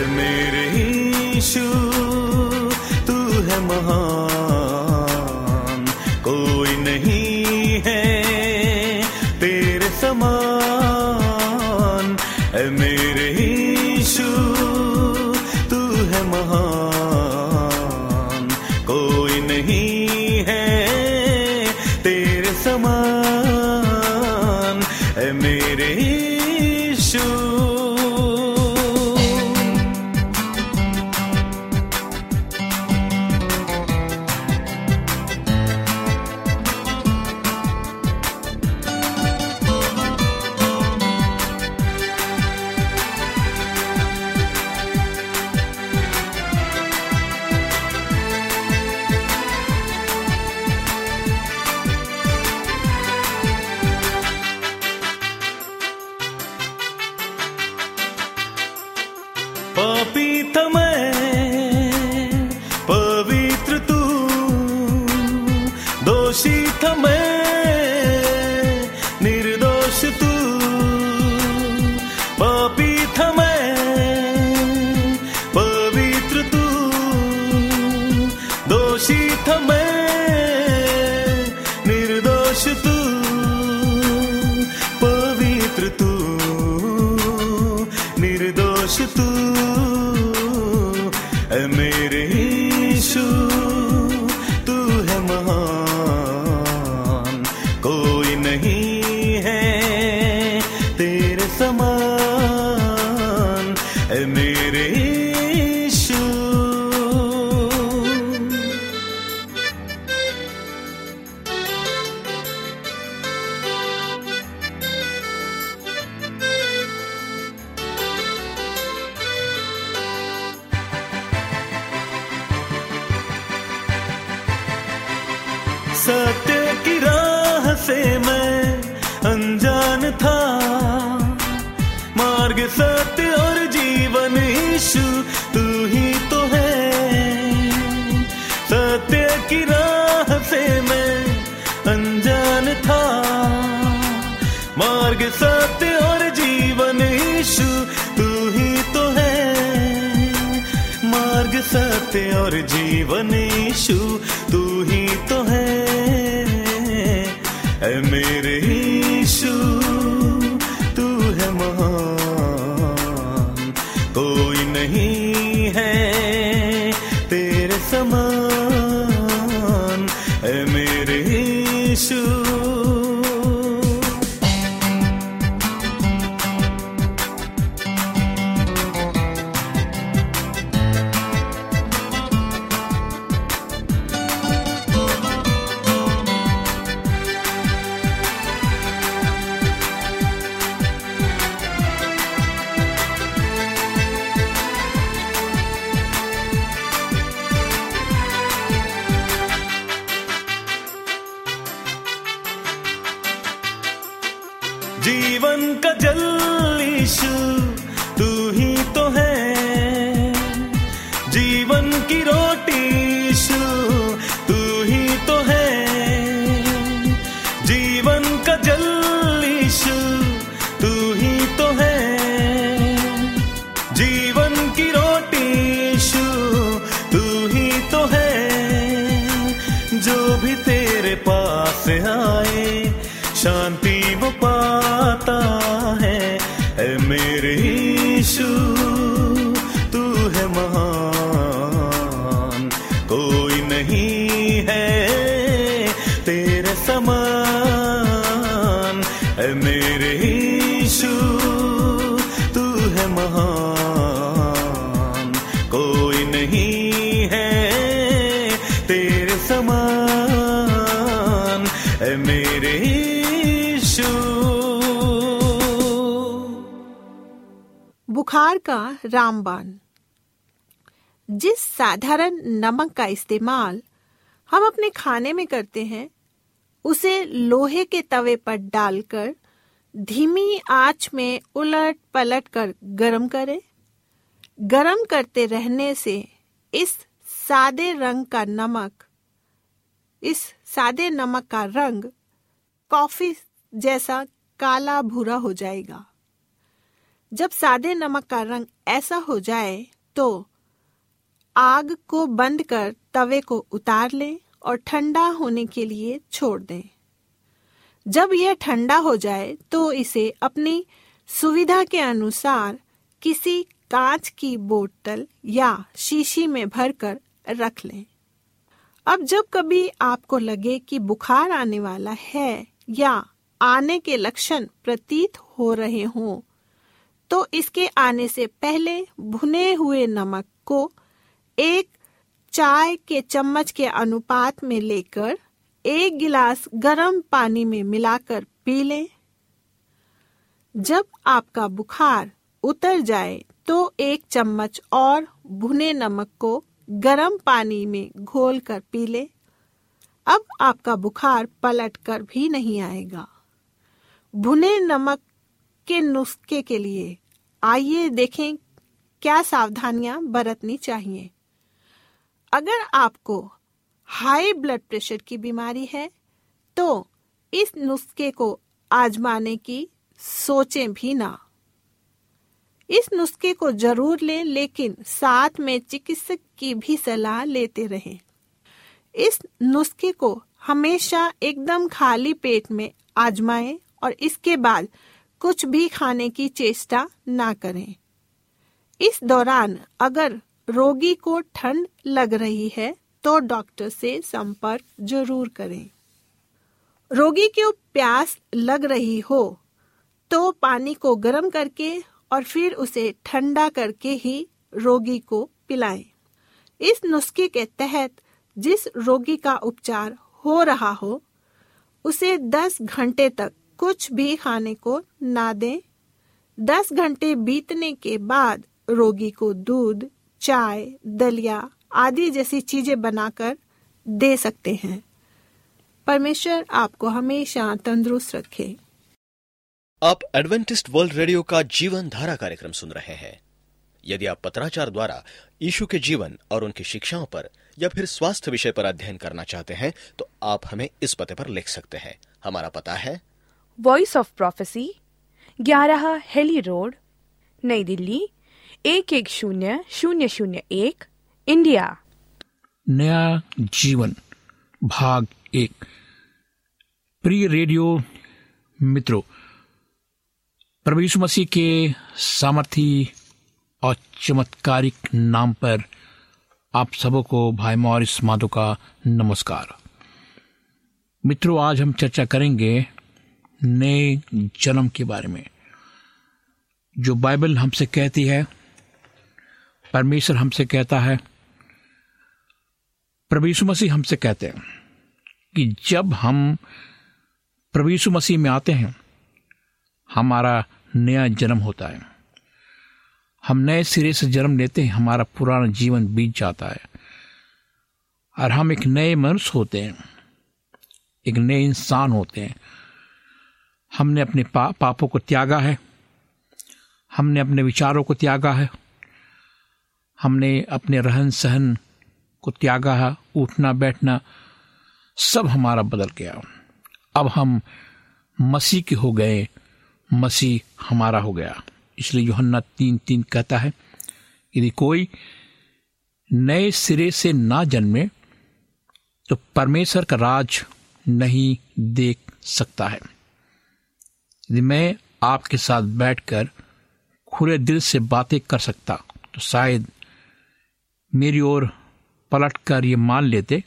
ऐ मेरे ईशु तू है महान कोई नहीं है तेरे समान। मेरे यीशु सत्य और जीवन ईशु, तू ही तो है। मार्ग, सत्य और जीवन ईशु, तू ही तो है। मेरे ईशु। जीवन का जल ईशु। शांति वो पाता है। ए मेरे यीशु, तू है महान। कोई नहीं है तेरे समान। ए मेरे यीशु, तू है महान। कोई नहीं बुखार का रामबान जिस साधारण नमक का इस्तेमाल हम अपने खाने में करते हैं, उसे लोहे के तवे पर डालकर धीमी आँच में उलट पलट कर गरम करें। गरम करते रहने से इस सादे रंग का नमक, इस सादे नमक का रंग कॉफ़ी जैसा काला भूरा हो जाएगा। जब सादे नमक का रंग ऐसा हो जाए तो आग को बंद कर तवे को उतार लें और ठंडा होने के लिए छोड़ दें। जब यह ठंडा हो जाए तो इसे अपनी सुविधा के अनुसार किसी कांच की बोतल या शीशी में भरकर रख लें। अब जब कभी आपको लगे कि बुखार आने वाला है या आने के लक्षण प्रतीत हो रहे हों तो इसके आने से पहले भुने हुए नमक को एक चाय के चम्मच के अनुपात में लेकर एक गिलास गर्म पानी में मिलाकर पी लें। जब आपका बुखार उतर जाए तो एक चम्मच और भुने नमक को गर्म पानी में घोल कर पी लें। अब आपका बुखार पलट कर भी नहीं आएगा। भुने नमक के नुस्खे के लिए आइए देखें क्या सावधानियाँ बरतनी चाहिए। अगर आपको हाई ब्लड प्रेशर की बीमारी है तो इस नुस्खे को आजमाने की सोचें भी ना। इस नुस्खे को ज़रूर लें, लेकिन साथ में चिकित्सक की भी सलाह लेते रहें। इस नुस्खे को हमेशा एकदम खाली पेट में आजमाएँ और इसके बाद कुछ भी खाने की चेष्टा ना करें इस दौरान अगर रोगी को ठंड लग रही है तो डॉक्टर से संपर्क ज़रूर करें रोगी को प्यास लग रही हो तो पानी को गर्म करके और फिर उसे ठंडा करके ही रोगी को पिलाएँ। इस नुस्खे के तहत जिस रोगी का उपचार हो रहा हो, उसे 10 घंटे तक कुछ भी खाने को ना दें। 10 घंटे बीतने के बाद रोगी को दूध, चाय, दलिया आदि जैसी चीज़ें बनाकर दे सकते हैं। परमेश्वर आपको हमेशा तंदुरुस्त रखे। आप एडवेंटिस्ट वर्ल्ड रेडियो का जीवन धारा कार्यक्रम सुन रहे हैं। यदि आप पत्राचार द्वारा यीशु के जीवन और उनकी शिक्षाओं पर या फिर स्वास्थ्य विषय पर अध्ययन करना चाहते हैं तो आप हमें इस पते पर लिख सकते हैं। हमारा पता है वॉइस ऑफ़ प्रोफेसी ग्यारह हेली रोड, नई दिल्ली, एक एक शून्य शून्य शून्य एक, इंडिया। नया जीवन, भाग एक। प्रिय रेडियो मित्रों, प्रभु मसीह के सामर्थी और चमत्कारिक नाम पर आप सबों को भाई मॉरिस माधो का नमस्कार। मित्रों, आज हम चर्चा करेंगे नए जन्म के बारे में। जो बाइबल हमसे कहती है, परमेश्वर हमसे कहता है यीशु मसीह हमसे कहते हैं कि जब हम यीशु मसीह में आते हैं, हमारा नया जन्म होता है। हम नए सिरे से जन्म लेते हैं, हमारा पुराना जीवन बीत जाता है। और हम एक नए मनुष्य होते हैं, एक नए इंसान होते हैं। हमने अपने पा, पापों को त्यागा है। हमने अपने विचारों को त्यागा है। हमने अपने रहन सहन को त्यागा है। उठना बैठना सब हमारा बदल गया। अब हम मसीह के हो गए। मसीह हमारा हो गया। इसलिए योहन्ना तीन तीन कहता है यदि कोई नए सिरे से ना जन्मे तो परमेश्वर का राज नहीं देख सकता है। यदि मैं आपके साथ बैठकर खुले दिल से बातें कर सकता तो शायद मेरी ओर पलट कर ये मान लेते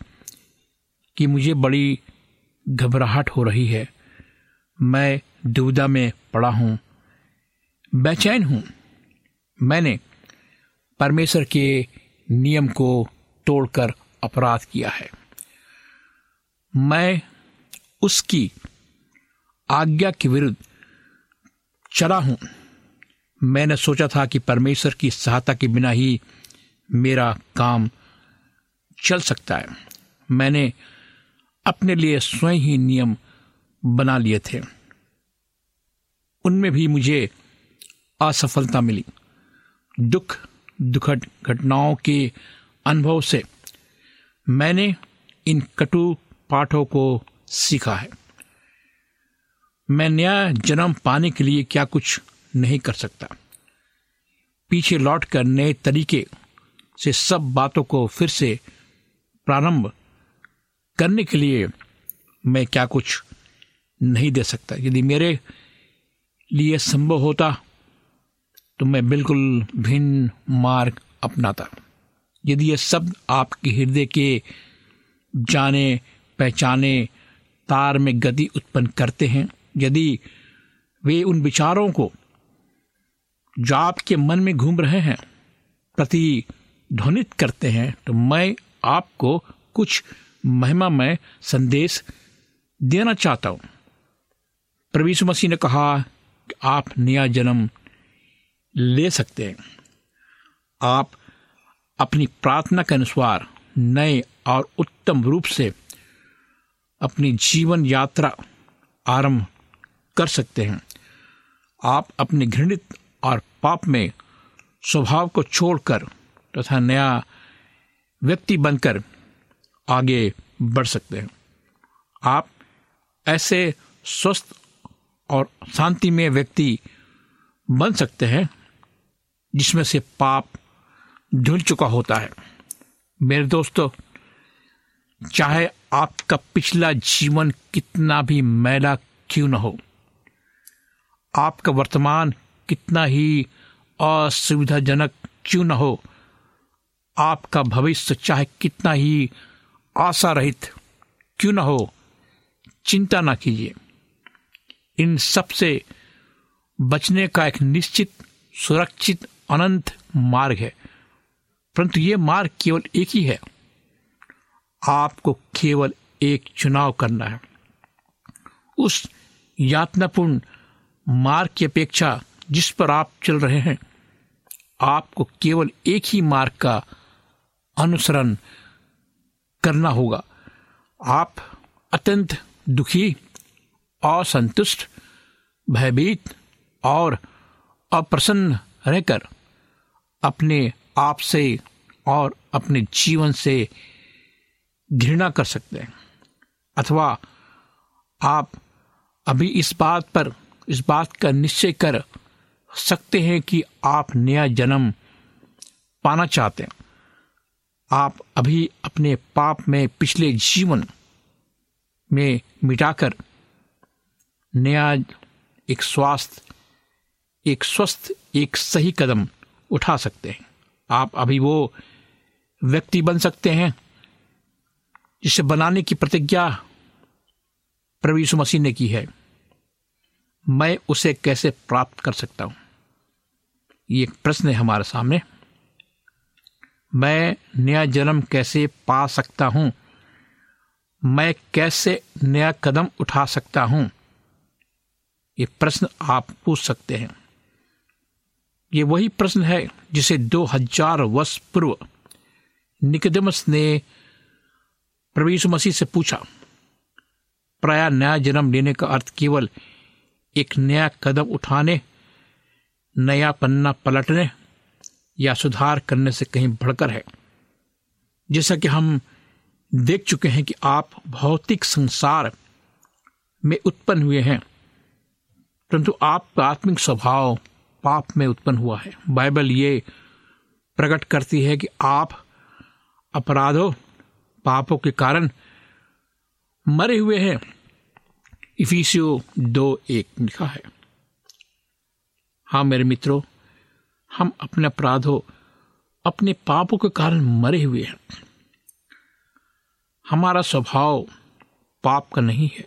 कि मुझे बड़ी घबराहट हो रही है। मैं दुविधा में पड़ा हूँ, बेचैन हूँ। मैंने परमेश्वर के नियम को तोड़कर अपराध किया है। मैं उसकी आज्ञा के विरुद्ध चला हूँ। मैंने सोचा था कि परमेश्वर की सहायता के बिना ही मेरा काम चल सकता है। मैंने अपने लिए स्वयं ही नियम बना लिए थे। उनमें भी मुझे असफलता मिली। दुख, दुखद घटनाओं के अनुभव से मैंने इन कटु पाठों को सीखा है। मैं नया जन्म पाने के लिए क्या कुछ नहीं कर सकता। पीछे लौट कर नए तरीके से सब बातों को फिर से प्रारंभ करने के लिए मैं क्या कुछ नहीं दे सकता। यदि मेरे लिए संभव होता तो मैं बिल्कुल भिन्न मार्ग अपनाता। यदि यह शब्द आपके हृदय के जाने, पहचाने, तार में गति उत्पन्न करते हैं यदि वे उन विचारों को जो आपके मन में घूम रहे हैं, प्रतिध्वनित करते हैं तो मैं आपको कुछ महिमामय संदेश देना चाहता हूँ। प्रवीषु मसीह ने कहा कि आप नया जन्म ले सकते हैं। आप अपनी प्रार्थना के अनुसार नए और उत्तम रूप से अपनी जीवन यात्रा आरंभ कर सकते हैं। आप अपने घृणित और पाप में स्वभाव को छोड़कर तथा तो नया व्यक्ति बनकर आगे बढ़ सकते हैं। आप ऐसे स्वस्थ और शांतिमय व्यक्ति बन सकते हैं जिसमें से पाप धुल चुका होता है। मेरे दोस्तों, चाहे आपका पिछला जीवन कितना भी मैला क्यों न हो आपका वर्तमान कितना ही असुविधाजनक क्यों न हो, आपका भविष्य चाहे कितना ही आशा रहित क्यों न हो, चिंता ना कीजिए। इन सबसे बचने का एक निश्चित, सुरक्षित, अनंत मार्ग है। परंतु ये मार्ग केवल एक ही है। आपको केवल एक चुनाव करना है। उस यातनापूर्ण मार्ग की अपेक्षा जिस पर आप चल रहे हैं, आपको केवल एक ही मार्ग का अनुसरण करना होगा। आप अत्यंत दुखी, असंतुष्ट, भयभीत और अप्रसन्न रहकर अपने आप से और अपने जीवन से घृणा कर सकते हैं। अथवा आप अभी इस बात पर इस बात का निश्चय कर सकते हैं कि आप नया जन्म पाना चाहते हैं। आप अभी अपने पाप में पिछले जीवन में मिटाकर नया एक स्वास्थ्य, एक स्वस्थ, एक सही कदम उठा सकते हैं। आप अभी वो व्यक्ति बन सकते हैं जिसे बनाने की प्रतिज्ञा प्रवीषु मसीह ने की है। मैं उसे कैसे प्राप्त कर सकता हूँ? ये एक प्रश्न है हमारे सामने। मैं नया जन्म कैसे पा सकता हूँ? मैं कैसे नया कदम उठा सकता हूँ? ये प्रश्न आप पूछ सकते हैं। ये वही प्रश्न है जिसे दो हज़ार वर्ष पूर्व निकदमस ने प्रवीषु मसीह से पूछा। प्राय नया जन्म लेने का अर्थ केवल एक नया कदम उठाने, नया पन्ना पलटने या सुधार करने से कहीं बढ़कर है। जैसा कि हम देख चुके हैं कि आप भौतिक संसार में उत्पन्न हुए हैं, परंतु आपका आत्मिक स्वभाव पाप में उत्पन्न हुआ है। बाइबल ये प्रकट करती है कि आप अपराधों, पापों के कारण मरे हुए हैं। इफिसियो दो एक लिखा है। हाँ मेरे मित्रों, हम अपने अपराधों, अपने पापों के कारण मरे हुए हैं। हमारा स्वभाव पाप का नहीं है।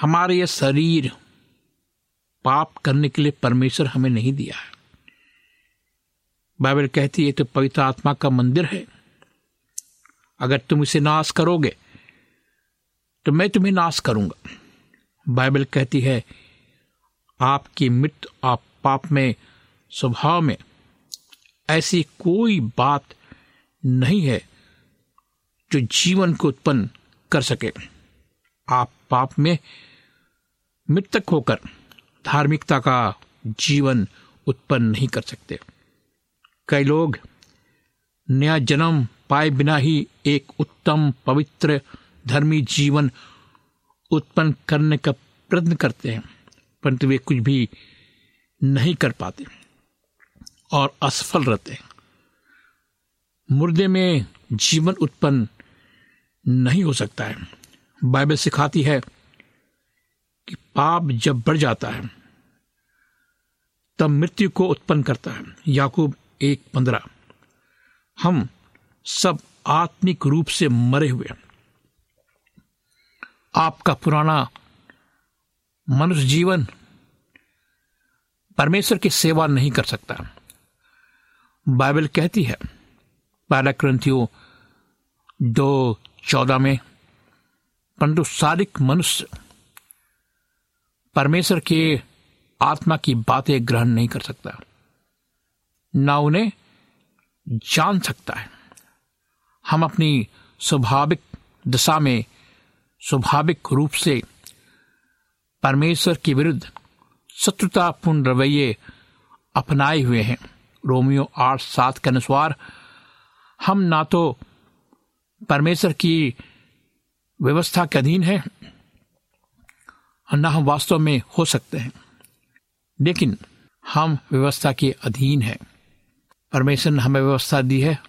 हमारा यह शरीर पाप करने के लिए परमेश्वर हमें नहीं दिया है। बाइबल कहती है तो पवित्र आत्मा का मंदिर है। अगर तुम इसे नाश करोगे तो मैं तुम्हें नाश करूँगा। बाइबल कहती है, आपकी मृत्यु आप पाप में, स्वभाव में ऐसी कोई बात नहीं है जो जीवन को उत्पन्न कर सके। आप पाप में मृतक होकर धार्मिकता का जीवन उत्पन्न नहीं कर सकते। कई लोग नया जन्म पाए बिना ही एक उत्तम पवित्र धर्मी जीवन उत्पन्न करने का प्रयत्न करते हैं, परंतु वे कुछ भी नहीं कर पाते और असफल रहते हैं। मुर्दे में जीवन उत्पन्न नहीं हो सकता है। बाइबल सिखाती है कि पाप जब बढ़ जाता है, तब मृत्यु को उत्पन्न करता है। याकूब एक पंद्रह, हम सब आत्मिक रूप से मरे हुए हैं। आपका पुराना मनुष्य जीवन परमेश्वर की सेवा नहीं कर सकता। बाइबल कहती है पहला ग्रंथियों दो चौदह में, परंतु सारिक मनुष्य परमेश्वर के आत्मा की बातें ग्रहण नहीं कर सकता, ना उन्हें जान सकता है। हम अपनी स्वाभाविक दशा में स्वाभाविक रूप से परमेश्वर के विरुद्ध शत्रुतापूर्ण रवैये अपनाए हुए हैं। रोमियो आठ सात के अनुसार, हम ना तो परमेश्वर की व्यवस्था के अधीन है, ना हम वास्तव में हो सकते हैं। लेकिन हम व्यवस्था के अधीन हैं। परमेश्वर ने हमें व्यवस्था दी है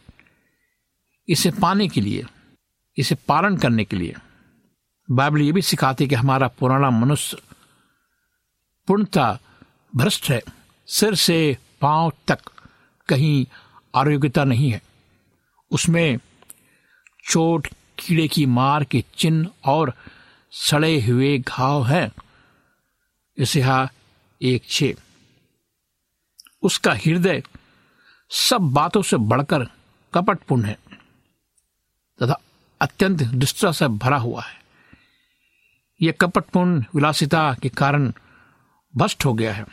इसे पाने के लिए, इसे पालन करने के लिए। बाइबल ये भी सिखाती है कि हमारा पुराना मनुष्य पूर्णता भ्रष्ट है, सिर से पाँव तक कहीं आरोग्यता नहीं है। उसमें चोट, कीड़े की मार के चिन्ह और सड़े हुए घाव हैं। इसे हा एक छे। उसका हृदय सब बातों से बढ़कर कपटपूर्ण है तथा अत्यंत दुष्टता से भरा हुआ है। यह कपटपूर्ण विलासिता के कारण भ्रष्ट हो गया है।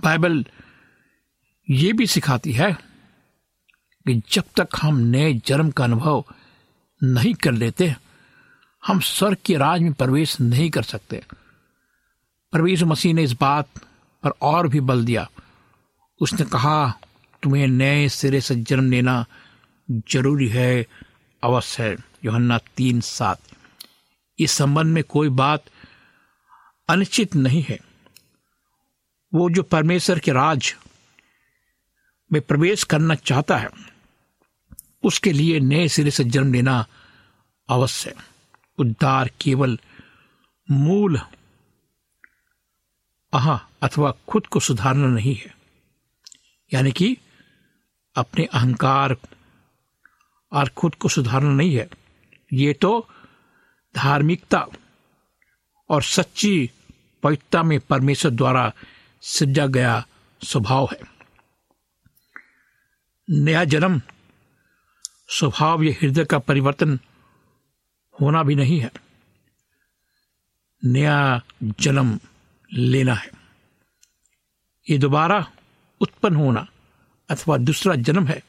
बाइबल ये भी सिखाती है कि जब तक हम नए जन्म का अनुभव नहीं कर लेते, हम स्वर्ग के राज में प्रवेश नहीं कर सकते। परवेश मसीह ने इस बात पर और भी बल दिया। उसने कहा, तुम्हें नए सिरे से जन्म लेना ज़रूरी है, अवश्य है। योहन्ना तीन सात। इस संबंध में कोई बात अनिश्चित नहीं है। वो जो परमेश्वर के राज में प्रवेश करना चाहता है, उसके लिए नए सिरे से जन्म लेना अवश्य उद्धार केवल मूल, आह, अथवा खुद को सुधारना नहीं है। यानी कि अपने अहंकार और खुद को सुधारना नहीं है। ये तो धार्मिकता और सच्ची पवित्रता में परमेश्वर द्वारा सृजा गया स्वभाव है। नया जन्म स्वभाव या हृदय का परिवर्तन होना भी नहीं है। नया जन्म लेना है। ये दोबारा उत्पन्न होना अथवा दूसरा जन्म है,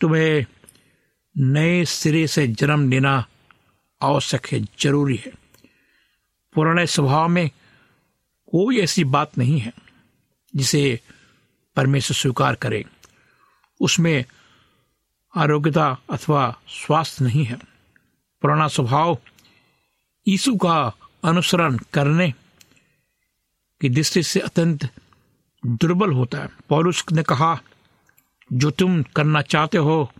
तुम्हें नए सिरे से जन्म लेना आवश्यक है, ज़रूरी है। पुराने स्वभाव में कोई ऐसी बात नहीं है जिसे परमेश्वर स्वीकार करे। उसमें आरोग्यता अथवा स्वास्थ्य नहीं है। पुराना स्वभाव यीशु का अनुसरण करने की दृष्टि से अत्यंत दुर्बल होता है। पौरुष ने कहा, जो तुम करना चाहते हो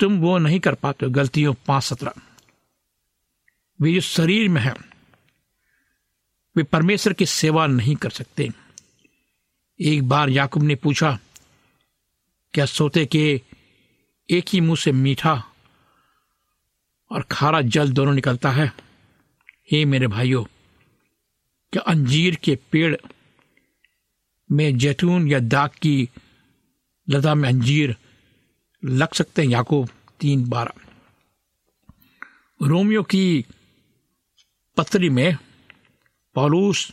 तुम वो नहीं कर पाते हो, गलतियों पाँच सत्रह। वे जो शरीर में है, वे परमेश्वर की सेवा नहीं कर सकते। एक बार याकूब ने पूछा, क्या सोते के एक ही मुँह से मीठा और खारा जल दोनों निकलता है? हे मेरे भाइयों, क्या अंजीर के पेड़ में जैतून या दाग की लता में अंजीर लग सकते हैं, याकूब, तीन बारह रोमियो की पत्री में पौलूस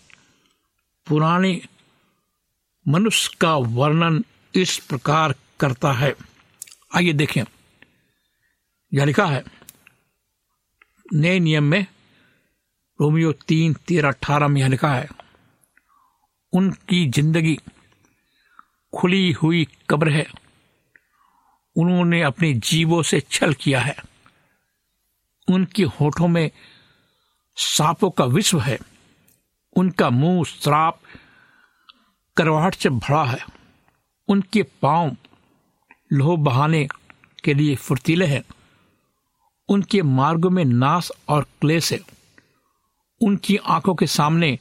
पुराने मनुष्य का वर्णन इस प्रकार करता है। आइए देखें। यह लिखा है, नए नियम में रोमियो तीन, तेरह, अठारह में यह लिखा है, उनकी ज़िंदगी खुली हुई कब्र है। उन्होंने अपने जीवों से छल किया है। उनके होठों में सांपों का विश्व है। उनका मुँह श्राप करवाहट से भरा है। उनके पाँव लोह बहाने के लिए फुर्तीले हैं। उनके मार्गों में नाश और क्लेश है। उनकी आँखों के सामने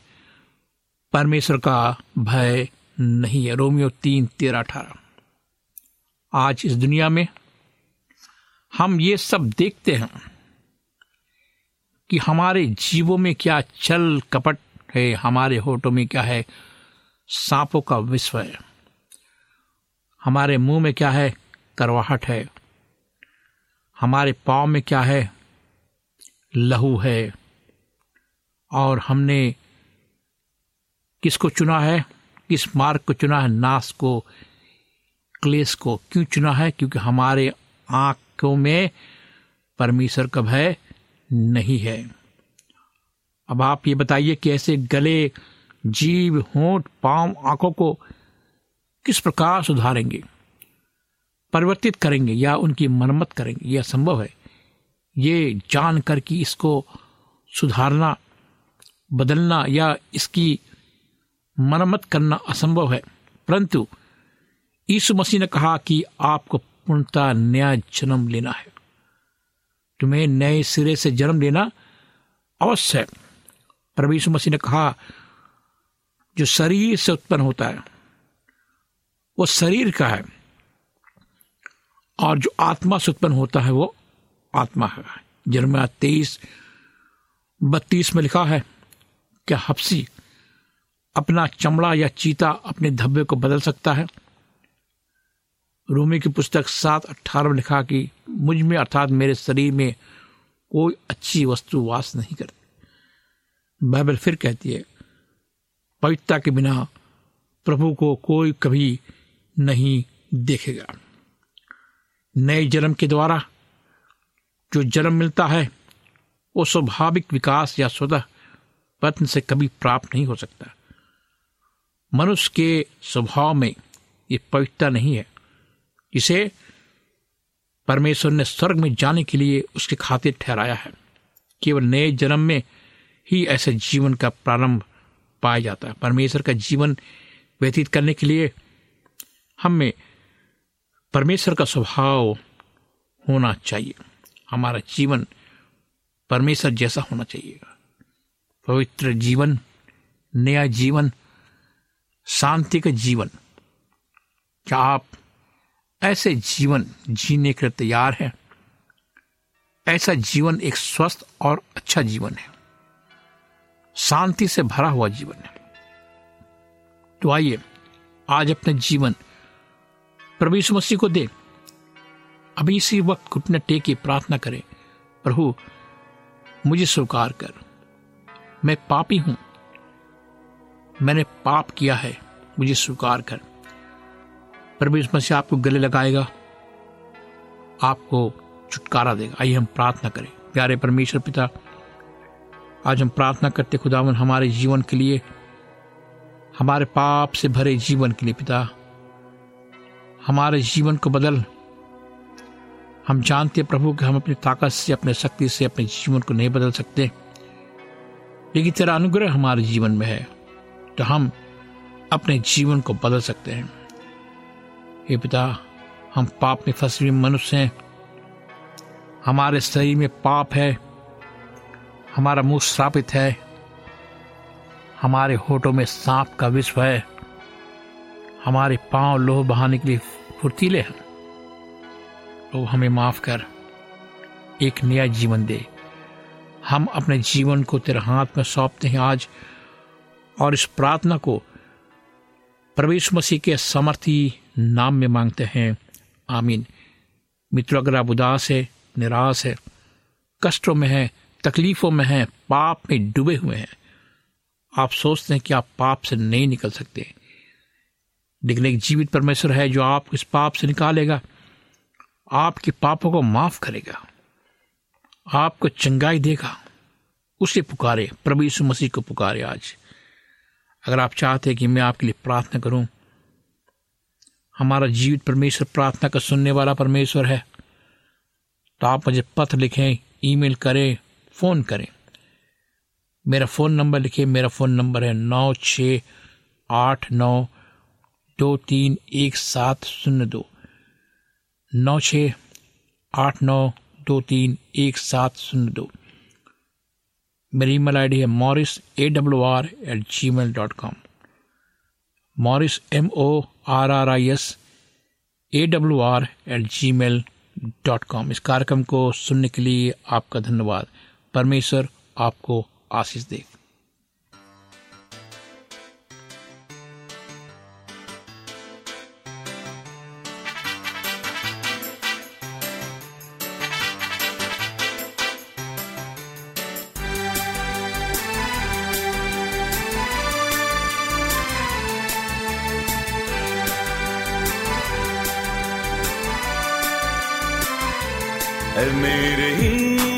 परमेश्वर का भय नहीं है। रोमियो तीन, तेरह, अठारह। आज इस दुनिया में हम ये सब देखते हैं कि हमारे जीवों में क्या चल कपट है, हमारे होठों में क्या है, सांपों का विश्व है। हमारे मुँह में क्या है, करवाहट है। हमारे पाँव में क्या है, लहू है। और हमने किसको चुना है, किस मार्ग को चुना है, नाश को क्लेश को क्यों चुना है? क्योंकि हमारे आँखों में परमेश्वर का भय नहीं है। अब आप ये बताइए कि ऐसे गले जीव होंठ, पाँव, आँखों को किस प्रकार सुधारेंगे? परिवर्तित करेंगे या उनकी मरम्मत करेंगे? यह संभव है। ये जानकर कि इसको सुधारना, बदलना या इसकी मरम्मत करना असंभव है। परंतु यीशु मसीह ने कहा कि आपको पूर्णता नया जन्म लेना है। तुम्हें नए सिरे से जन्म लेना अवश्य है। प्रभु यीशु मसीह ने कहा, जो शरीर से उत्पन्न होता है, वो शरीर का है, और जो आत्मा से उत्पन्न होता है, वो आत्मा है। जन्म तेईस, बत्तीस में लिखा है, क्या हफ्सी अपना चमड़ा या चीता अपने धब्बे को बदल सकता है? रूमी की पुस्तक सात अट्ठारह में लिखा कि मुझमें अर्थात मेरे शरीर में कोई अच्छी वस्तु वास नहीं करती। बाइबल फिर कहती है, पवित्रता के बिना प्रभु को कोई कभी नहीं देखेगा। नए जन्म के द्वारा जो जन्म मिलता है, वो स्वाभाविक विकास या स्वतः पत्न से कभी प्राप्त नहीं हो सकता। मनुष्य के स्वभाव में ये पवित्रता नहीं है। इसे परमेश्वर ने स्वर्ग में जाने के लिए उसके खातिर ठहराया है। केवल नए जन्म में ही ऐसे जीवन का प्रारंभ पाया जाता है। परमेश्वर का जीवन व्यतीत करने के लिए हमें परमेश्वर का स्वभाव होना चाहिए। हमारा जीवन परमेश्वर जैसा होना चाहिए। पवित्र जीवन, नया जीवन, शांति का जीवन। क्या आप ऐसे जीवन जीने के लिए तैयार हैं। ऐसा जीवन एक स्वस्थ और अच्छा जीवन है। शांति से भरा हुआ जीवन है। तो आइए, आज अपने जीवन प्रभु यीशु मसीह को दे। अभी इसी वक्त घुटने टेके प्रार्थना करें, प्रभु, मुझे स्वीकार कर। मैं पापी हूँ। मैंने पाप किया है, मुझे स्वीकार कर। प्रभु यीशु मसीह आपको गले लगाएगा, आपको छुटकारा देगा। आइए हम प्रार्थना करें। प्यारे परमेश्वर पिता, आज हम प्रार्थना करते खुदावन, हमारे जीवन के लिए, हमारे पाप से भरे जीवन के लिए पिता, हमारे जीवन को बदल। हम जानते हैं प्रभु कि हम अपनी ताकत से, अपने शक्ति से, अपने जीवन को नहीं बदल सकते, लेकिन तेरा अनुग्रह हमारे जीवन में है तो हम अपने जीवन को बदल सकते हैं। हे पिता, हम पाप में फंसे हुए मनुष्य हैं। हमारे शरीर में पाप है। हमारा मुँह श्रापित है। हमारे होठों में सांप का विश्व है। हमारे पाँव लोह बहाने के लिए फुर्तीले हैं। तो हमें माफ़ कर। एक नया जीवन दे। हम अपने जीवन को तेरे हाथ में सौंपते हैं आज। और इस प्रार्थना को प्रवेश मसीह के समर्थी नाम में मांगते हैं। आमीन। मित्रों, अगर आप उदास है, निराश है, कष्टों में है, तकलीफों में है, पाप में डूबे हुए हैं, आप सोचते हैं कि आप पाप से नहीं निकल सकते। लेकिन एक जीवित परमेश्वर है जो आप इस पाप से निकालेगा, आपके पापों को माफ़ करेगा, आपको चंगाई देगा, उसे पुकारे, प्रभु यीशु मसीह को पुकारे आज। अगर आप चाहते हैं कि मैं आपके लिए प्रार्थना करूँ हमारा जीवित परमेश्वर प्रार्थना का सुनने वाला परमेश्वर है। तो आप मुझे पत्र लिखें, ईमेल करें, फ़ोन करें। मेरा फ़ोन नंबर लिखिए, मेरा फ़ोन नंबर है नौ छ आठ नौ दो तीन एक सात शून्य दो। नौ छ आठ नौ दो तीन एक सात शून्य दो। मेरी ईमेल आईडी है Morris A W R at Gmail dot com. Morris M O R R I S A W R at Gmail dot com इस कार्यक्रम को सुनने के लिए आपका धन्यवाद। परमेश्वर आपको आशीष दे।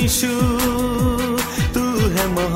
यीशु तू है महान